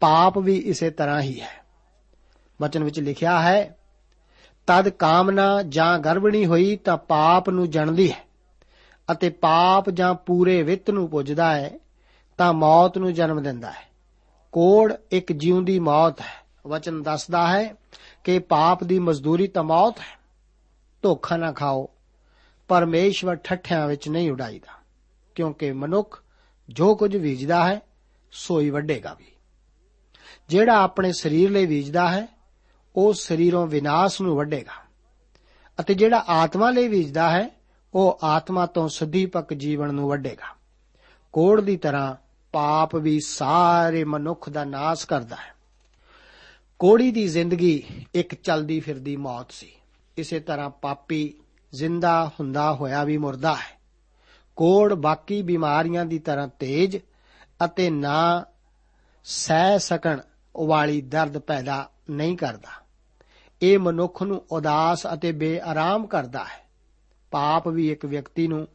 ਪਾਪ ਵੀ ਇਸੇ ਤਰ੍ਹਾਂ ਹੀ ਹੈ। ਵਚਨ ਵਿੱਚ ਲਿਖਿਆ ਹੈ ਤਦ ਕਾਮਨਾ ਜਾਂ ਗਰਭਣੀ ਹੋਈ ਤਾਂ ਪਾਪ ਨੂੰ ਜਣਦੀ ਹੈ ਅਤੇ ਪਾਪ ਜਾਂ ਪੂਰੇ ਵਿੱਤ ਨੂੰ ਪੁੱਜਦਾ ਹੈ ਤਾਂ ਮੌਤ ਨੂੰ ਜਨਮ ਦਿੰਦਾ ਹੈ। ਕੋੜ ਇੱਕ ਜਿਉਂਦੀ ਮੌਤ ਹੈ। ਵਚਨ ਦੱਸਦਾ ਹੈ ਕਿ ਪਾਪ ਦੀ ਮਜ਼ਦੂਰੀ ਤਾਂ ਮੌਤ ਹੈ। ਧੋਖਾ ਨਾ ਖਾਓ। ਪਰਮੇਸ਼ਵਰ ਠੱਠਿਆਂ ਵਿੱਚ ਨਹੀਂ ਉਡਾਈਦਾ, ਕਿਉਂਕਿ ਮਨੁੱਖ ਜੋ ਕੁਝ ਬੀਜਦਾ ਹੈ, ਸੋਈ ਵੱਡੇਗਾ ਵੀ। ਜਿਹੜਾ ਆਪਣੇ ਸਰੀਰ ਲਈ ਬੀਜਦਾ ਹੈ ਉਹ ਸਰੀਰੋਂ ਵਿਨਾਸ਼ ਨੂੰ ਵੱਡੇਗਾ ਅਤੇ ਜਿਹੜਾ ਆਤਮਾ ਲਈ ਬੀਜਦਾ ਹੈ, ਉਹ ਆਤਮਾ ਤੋਂ ਸਦੀਪਕ ਜੀਵਨ ਨੂੰ ਵੱਡੇਗਾ ਕੋੜ ਦੀ ਤਰ੍ਹਾਂ ਪਾਪ ਵੀ ਸਾਰੇ ਮਨੁੱਖ ਦਾ ਨਾਸ਼ ਕਰਦਾ ਹੈ। ਕੋੜੀ ਦੀ ਜ਼ਿੰਦਗੀ ਇੱਕ ਚਲਦੀ ਫਿਰਦੀ ਮੌਤ ਸੀ। ਇਸੇ ਤਰ੍ਹਾਂ ਪਾਪੀ ਜ਼ਿੰਦਾ ਹੁੰਦਾ ਹੋਇਆ ਵੀ ਮਰਦਾ ਹੈ। ਕੋੜ ਬਾਕੀ ਬਿਮਾਰੀਆਂ ਦੀ ਤਰ੍ਹਾਂ ਤੇਜ਼ ਅਤੇ ਨਾ ਸਹਿ ਸਕਣ ਵਾਲੀ ਦਰਦ ਪੈਦਾ ਨਹੀਂ ਕਰਦਾ। ਇਹ ਮਨੁੱਖ ਨੂੰ ਉਦਾਸ ਅਤੇ ਬੇਆਰਾਮ ਕਰਦਾ ਹੈ। ਪਾਪ ਵੀ ਇੱਕ ਵਿਅਕਤੀ ਨੂੰ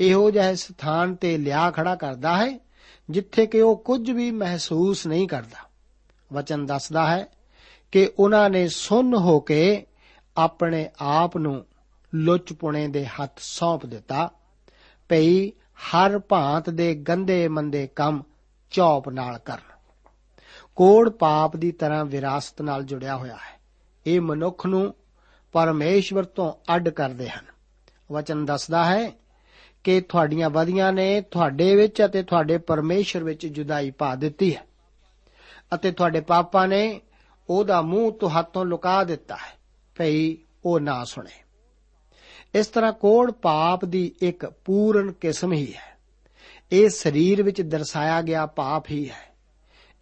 ਇਹੋ ਜਿਹੇ ਸਥਾਨ ਤੇ ਲਿਆ ਖੜਾ ਕਰਦਾ ਹੈ, ਜਿੱਥੇ ਕਿ ਉਹ ਕੁਝ ਵੀ ਮਹਿਸੂਸ ਨਹੀਂ ਕਰਦਾ। ਵਚਨ ਦੱਸਦਾ ਹੈ ਕਿ ਉਹਨਾਂ ਨੇ ਸੁੰਨ ਹੋ ਕੇ ਆਪਣੇ ਆਪ ਨੂੰ ਲੁੱਚ ਪੁਣੇ ਦੇ ਹੱਥ ਸੌਂਪ ਦਿੱਤਾ। ਭਈ ਹਰ ਭਾਂਤ ਦੇ ਗੰਦੇ ਮੰਦੇ ਕੰਮ ਚੌਪ ਨਾਲ ਕਰਨ। ਕੋੜ ਪਾਪ ਦੀ ਤਰ੍ਹਾਂ ਵਿਰਾਸਤ ਨਾਲ ਜੁੜਿਆ ਹੋਇਆ ਹੈ। ਇਹ ਮਨੁੱਖ ਨੂੰ ਪਰਮੇਸ਼ਵਰ ਤੋਂ ਅੱਡ ਕਰਦੇ ਹਨ। ਵਚਨ ਦੱਸਦਾ ਹੈ ਕਿ ਤੁਹਾਡੀਆਂ ਵਧੀਆਂ ਨੇ ਤੁਹਾਡੇ ਵਿੱਚ ਅਤੇ ਤੁਹਾਡੇ ਪਰਮੇਸ਼ਰ ਵਿੱਚ ਜੁਦਾਈ ਪਾ ਦਿੱਤੀ ਹੈ ਅਤੇ ਤੁਹਾਡੇ ਪਾਪਾਂ ਨੇ ਉਹਦਾ ਮੂੰਹ ਤੁਹਾਤੋਂ ਲੁਕਾ ਦਿੱਤਾ ਹੈ। ਭਈ ਉਹ ਨਾ ਸੁਣੇ। ਇਸ ਤਰ੍ਹਾਂ ਕੋੜ ਪਾਪ ਦੀ ਇੱਕ ਪੂਰਨ ਕਿਸਮ ਹੀ ਹੈ। ਇਹ ਸਰੀਰ ਵਿੱਚ ਦਰਸਾਇਆ ਗਿਆ ਪਾਪ ਹੀ ਹੈ।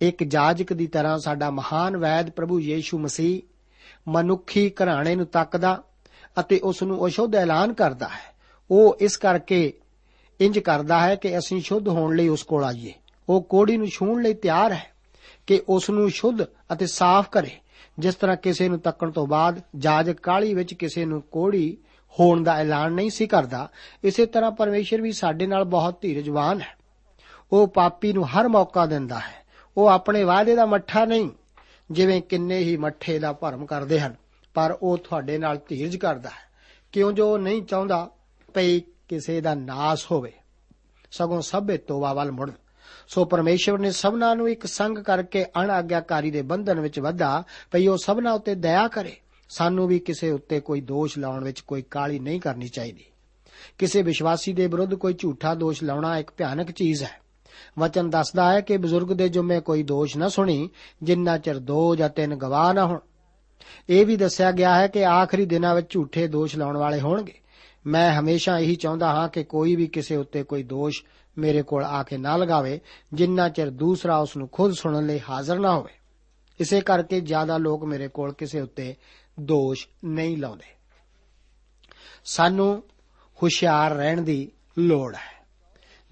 ਇੱਕ ਜਾਜਕ ਦੀ ਤਰ੍ਹਾਂ ਸਾਡਾ ਮਹਾਨ ਵੈਦ ਪ੍ਰਭੂ ਯੀਸ਼ੂ ਮਸੀਹ ਮਨੁੱਖੀ ਘਰਾਣੇ ਨੂੰ ਤੱਕਦਾ ਅਤੇ ਉਸ ਨੂੰ ਅਸ਼ੁੱਧ ਐਲਾਨ ਕਰਦਾ ਹੈ। ਉਹ ਇਸ ਕਰਕੇ ਇੰਜ ਕਰਦਾ ਹੈ ਕਿ ਅਸੀਂ ਸ਼ੁੱਧ ਹੋਣ ਲਈ ਉਸ ਕੋਲ ਆਈਏ। ਉਹ ਕੋੜੀ ਨੂੰ ਛੂਣ ਲਈ ਤਿਆਰ ਹੈ ਕਿ ਉਸ ਨੂੰ ਸ਼ੁੱਧ ਅਤੇ ਸਾਫ਼ ਕਰੇ। ਜਿਸ ਤਰ੍ਹਾਂ ਕਿਸੇ ਨੂੰ ਤੱਕਣ ਤੋਂ ਬਾਅਦ ਜਾਜਕ ਕਾਲੀ ਵਿੱਚ ਕਿਸੇ ਨੂੰ ਕੋੜੀ ਹੋਣ ਦਾ ਐਲਾਨ ਨਹੀਂ ਸੀ ਕਰਦਾ, ਇਸੇ ਤਰ੍ਹਾਂ ਪਰਮੇਸ਼ਰ ਵੀ ਸਾਡੇ ਨਾਲ ਬਹੁਤ ਧੀਰਜਵਾਨ ਹੈ। ਉਹ ਪਾਪੀ ਨੂੰ ਹਰ ਮੌਕਾ ਦਿੰਦਾ ਹੈ। ਉਹ ਆਪਣੇ ਵਾਅਦੇ ਦਾ ਮੱਠਾ ਨਹੀਂ। ਜਿਵੇਂ ਕਿੰਨੇ ਹੀ ਮੱਠੇ ਦਾ ਭਰਮ ਕਰਦੇ ਹਨ, ਪਰ ਉਹ ਤੁਹਾਡੇ ਨਾਲ ਧੀਰਜ ਕਰਦਾ ਹੈ। ਕਿਉਂ ਜੋ ਉਹ ਨਹੀਂ ਚਾਹੁੰਦਾ ਭਈ ਕਿਸੇ ਦਾ ਨਾਸ ਹੋਵੇ। ਸਗੋਂ ਸਭੇ ਤੋਬਾ ਵੱਲ ਮੁੜਨ। ਸੋ ਪਰਮੇਸ਼ਵਰ ਨੇ ਸਭਨਾਂ ਨੂੰ ਇੱਕ ਸੰਗ ਕਰਕੇ ਅਣਆਗਿਆਕਾਰੀ ਦੇ ਬੰਧਨ ਵਿੱਚ ਵਧਾ ਭਈ ਉਹ ਸਭਨਾਂ ਉੱਤੇ ਦਇਆ ਕਰੇ। ਸਾਨੂੰ ਵੀ ਕਿਸੇ ਉੱਤੇ ਕੋਈ ਦੋਸ਼ ਲਾਉਣ ਵਿੱਚ ਕੋਈ ਕਾਲੀ ਨਹੀਂ ਕਰਨੀ ਚਾਹੀਦੀ। ਕਿਸੇ ਵਿਸ਼ਵਾਸੀ ਦੇ ਵਿਰੁੱਧ ਕੋਈ ਝੂਠਾ ਦੋਸ਼ ਲਾਉਣਾ ਇੱਕ ਭਿਆਨਕ ਚੀਜ਼ ਹੈ। ਵਚਨ ਦੱਸਦਾ ਹੈ ਕਿ ਬਜ਼ੁਰਗ ਦੇ ਜੁਮੇ ਕੋਈ ਦੋਸ਼ ਨਾ ਸੁਣੀ ਜਿੰਨਾ ਚਿਰ ਦੋ ਜਾਂ ਤਿੰਨ ਗਵਾਹ ਨਾ ਹੋਣ ਇਹ ਵੀ ਦੱਸਿਆ ਗਿਆ ਹੈ ਕਿ ਆਖਰੀ ਦਿਨਾਂ ਵਿੱਚ ਝੂਠੇ ਦੋਸ਼ ਲਾਉਣ ਵਾਲੇ ਹੋਣਗੇ ਮੈਂ ਹਮੇਸ਼ਾ ਇਹੀ ਚਾਹੁੰਦਾ ਹਾਂ ਕਿ ਕੋਈ ਵੀ ਕਿਸੇ ਉੱਤੇ ਕੋਈ ਦੋਸ਼ ਮੇਰੇ ਕੋਲ ਆ ਕੇ ਨਾ ਲਗਾਵੇ ਜਿੰਨਾ ਚਿਰ ਦੂਸਰਾ ਉਸ ਨੂੰ ਖੁਦ ਸੁਣਨ ਲਈ ਹਾਜ਼ਰ ਨਾ ਹੋਵੇ ਇਸੇ ਕਰਕੇ ਜ਼ਿਆਦਾ ਲੋਕ ਮੇਰੇ ਕੋਲ ਕਿਸੇ ਉੱਤੇ ਦੋਸ਼ ਨਹੀਂ ਲਾਉਂਦੇ ਸਾਨੂੰ ਹੁਸ਼ਿਆਰ ਰਹਿਣ ਦੀ ਲੋੜ ਹੈ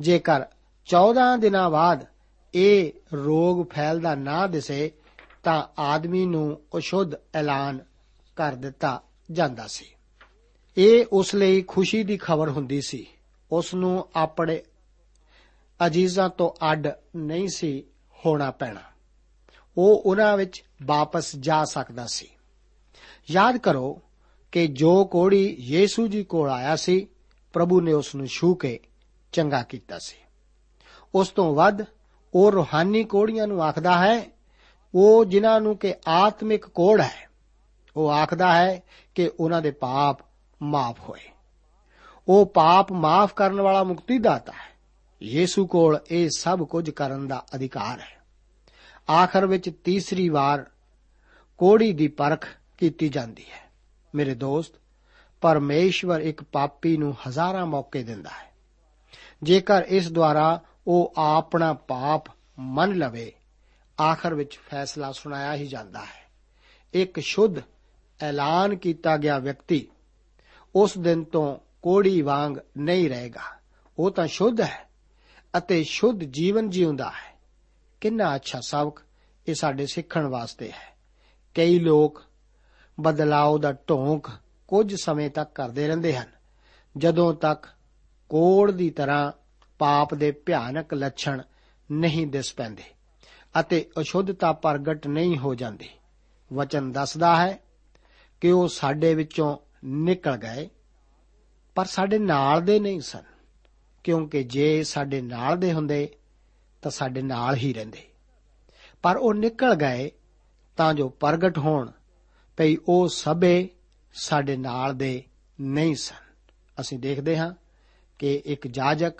ਜੇਕਰ 14 ਦਿਨਾਂ ਬਾਅਦ ਇਹ ਰੋਗ ਫੈਲਦਾ ਨਾ ਦਿਸੇ ਤਾਂ ਆਦਮੀ ਨੂੰ ਅਸ਼ੁੱਧ ਐਲਾਨ ਕਰ ਦਿੱਤਾ ਜਾਂਦਾ ਸੀ। ਇਹ ਉਸ ਲਈ ਖੁਸ਼ੀ ਦੀ ਖਬਰ ਹੁੰਦੀ ਸੀ। ਉਸ ਨੂੰ ਆਪਣੇ ਅਜੀਜ਼ਾਂ ਤੋਂ ਅੱਡ ਨਹੀਂ ਸੀ ਹੋਣਾ ਪੈਣਾ। ਉਹ ਉਹਨਾਂ ਵਿੱਚ ਵਾਪਸ ਜਾ ਸਕਦਾ ਸੀ। ਯਾਦ ਕਰੋ ਕਿ ਜੋ ਕੋੜੀ ਯੀਸੂ ਜੀ ਕੋਲ ਆਇਆ ਸੀ, ਪ੍ਰਭੂ ਨੇ ਉਸ ਨੂੰ ਛੂ ਕੇ ਚੰਗਾ ਕੀਤਾ ਸੀ। ਉਸ ਤੋਂ ਵੱਧ ਉਹ ਰੂਹਾਨੀ ਕੋੜੀਆਂ ਨੂੰ ਆਖਦਾ ਹੈ, ਉਹ ਜਿਨ੍ਹਾਂ ਨੂੰ ਕਿ ਆਤਮਿਕ ਕੋੜ ਹੈ, ਉਹ ਆਖਦਾ ਹੈ ਕਿ ਉਹਨਾਂ ਦੇ ਪਾਪ ਮਾਫ ਹੋਏ। ਉਹ ਪਾਪ ਮਾਫ ਕਰਨ ਵਾਲਾ ਮੁਕਤੀ ਦਾਤਾ ਹੈ। ਯੀਸੂ ਕੋਲ ਇਹ ਸਭ ਕੁਝ ਕਰਨ ਦਾ ਅਧਿਕਾਰ ਹੈ। ਆਖਰ ਵਿੱਚ ਤੀਸਰੀ ਵਾਰ ਕੋੜੀ ਦੀ ਪਰਖ ਕੀਤੀ ਜਾਂਦੀ ਹੈ। ਮੇਰੇ ਦੋਸਤ, ਪਰਮੇਸ਼ਵਰ ਇੱਕ ਪਾਪੀ ਨੂੰ ਹਜ਼ਾਰਾਂ ਮੌਕੇ ਦਿੰਦਾ ਹੈ। ਜੇਕਰ ਇਸ ਦੁਆਰਾ ਉਹ ਆਪਣਾ ਪਾਪ ਮੰਨ ਲਵੇ। ਆਖਰ ਵਿੱਚ ਫੈਸਲਾ ਸੁਣਾਇਆ ਹੀ ਜਾਂਦਾ ਹੈ। ਇੱਕ ਸ਼ੁੱਧ ਐਲਾਨ ਕੀਤਾ ਗਿਆ ਵਿਅਕਤੀ ਉਸ ਦਿਨ ਤੋਂ ਕੋੜੀ ਵਾਂਗ ਨਹੀਂ ਰਹੇਗਾ। ਉਹ ਤਾਂ ਸ਼ੁੱਧ ਹੈ ਅਤੇ ਸ਼ੁੱਧ ਜੀਵਨ ਜਿਉਂਦਾ ਹੈ। ਕਿੰਨਾ ਅੱਛਾ ਸਬਕ ਇਹ ਸਾਡੇ ਸਿੱਖਣ ਵਾਸਤੇ ਹੈ। ਕਈ ਲੋਕ ਬਦਲਾਅ ਦਾ ਢੋਂਕ ਕੁਝ ਸਮੇਂ ਤੱਕ ਕਰਦੇ ਰਹਿੰਦੇ ਹਨ। ਜਦੋਂ ਤੱਕ ਕੋੜ ਦੀ ਤਰ੍ਹਾਂ ਪਾਪ ਦੇ ਭਿਆਨਕ ਲੱਛਣ ਨਹੀਂ ਦਿਸ ਪੈਂਦੇ ਅਤੇ ਅਸ਼ੁੱਧਤਾ ਪ੍ਰਗਟ ਨਹੀਂ ਹੋ ਜਾਂਦੀ। ਵਚਨ ਦੱਸਦਾ ਹੈ ਕਿ ਉਹ ਸਾਡੇ ਵਿੱਚੋਂ ਨਿਕਲ ਗਏ, ਪਰ ਸਾਡੇ ਨਾਲ ਦੇ ਨਹੀਂ ਸਨ, ਕਿਉਂਕਿ ਜੇ ਸਾਡੇ ਨਾਲ ਦੇ ਹੁੰਦੇ ਤਾਂ ਸਾਡੇ ਨਾਲ ਹੀ ਰਹਿੰਦੇ। ਪਰ ਉਹ ਨਿਕਲ ਗਏ ਤਾਂ ਜੋ ਪ੍ਰਗਟ ਹੋਣ, ਭਈ ਉਹ ਸਭੇ ਸਾਡੇ ਨਾਲ ਦੇ ਨਹੀਂ ਸਨ। ਅਸੀਂ ਦੇਖਦੇ ਹਾਂ ਕਿ ਇੱਕ ਜਾਜਕ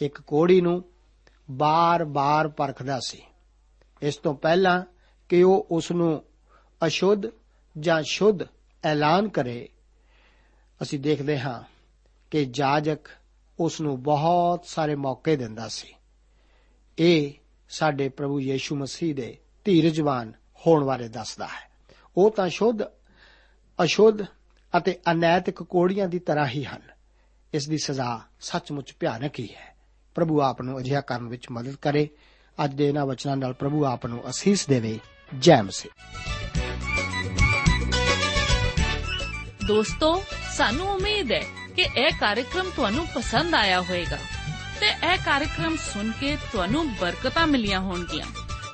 ਇੱਕ ਕੋੜੀ ਨੂੰ ਬਾਰ-ਬਾਰ ਪਰਖਦਾ ਸੀ। ਇਸ ਤੋਂ ਪਹਿਲਾਂ ਕਿ ਉਹ ਉਸ ਨੂੰ ਅਸ਼ੁੱਧ ਜਾਂ ਸ਼ੁੱਧ ਐਲਾਨ ਕਰੇ, ਅਸੀਂ ਦੇਖਦੇ ਹਾਂ ਕਿ ਜਾਜਕ ਉਸ ਨੂੰ ਬਹੁਤ ਸਾਰੇ ਮੌਕੇ ਦਿੰਦਾ ਸੀ। ਇਹ ਸਾਡੇ ਪ੍ਰਭੂ ਯੀਸ਼ੂ ਮਸੀਹ ਦੇ ਧੀਰਜਵਾਨ ਹੋਣ ਬਾਰੇ ਦੱਸਦਾ ਹੈ। ਉਹ ਤਾਂ ਸ਼ੁੱਧ, ਅਸ਼ੁੱਧ ਅਤੇ ਅਨੈਤਿਕ ਕੋੜੀਆਂ ਦੀ ਤਰ੍ਹਾਂ ਹੀ ਹਨ। ਇਸ ਦੀ ਸਜ਼ਾ ਸੱਚਮੁੱਚ ਭਿਆਨਕ ਹੀ ਹੈ। ਪ੍ਰਭੂ ਆਪ ਨੂੰ ਅਜਿਹਾ ਕਰਨ ਵਿੱਚ ਮਦਦ ਕਰੇ। ਅੱਜ ਦੇ ਇਹਨਾਂ ਵਚਨਾਂ ਨਾਲ ਪ੍ਰਭੂ ਆਪ ਨੂੰ ਅਸੀਸ ਦੇਵੇ। ਜੈ ਮਸੀਹ।
ਦੋਸਤੋ, ਸਾਨੂੰ ਉਮੀਦ ਹੈ ਕਿ ਇਹ ਕਾਰਜਕ੍ਰਮ ਤੁਹਾਨੂੰ ਪਸੰਦ ਆਇਆ ਹੋਵੇਗਾ ਤੇ ਇਹ ਕਾਰਜਕ੍ਰਮ ਸੁਣ ਕੇ ਤੁਹਾਨੂੰ ਬਰਕਤਾਂ ਮਿਲੀਆਂ ਹੋਣਗੀਆਂ।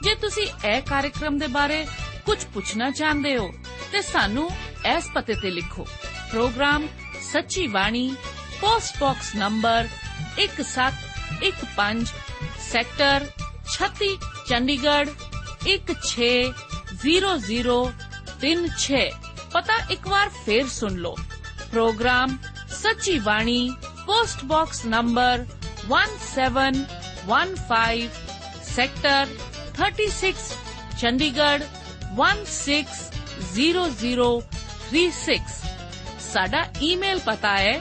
ਜੇ ਤੁਸੀਂ ਇਹ ਕਾਰਜਕ੍ਰਮ ਦੇ ਬਾਰੇ ਕੁਝ ਪੁੱਛਣਾ ਚਾਹੁੰਦੇ ਹੋ, ਤੇ ਸਾਨੂੰ ਇਸ ਪਤੇ ਤੇ ਲਿਖੋ। Program Sachi Bani, post box number 1715 sector 36 Chandigarh 160036 ਪਤਾ ਇੱਕ ਵਾਰ ਫੇਰ ਸੁਣ ਲਓ program Sachi Bani post box number 1715 sector 36 Chandigarh 160036 ਸਾਡਾ ਈਮੇਲ ਪਤਾ ਹੈ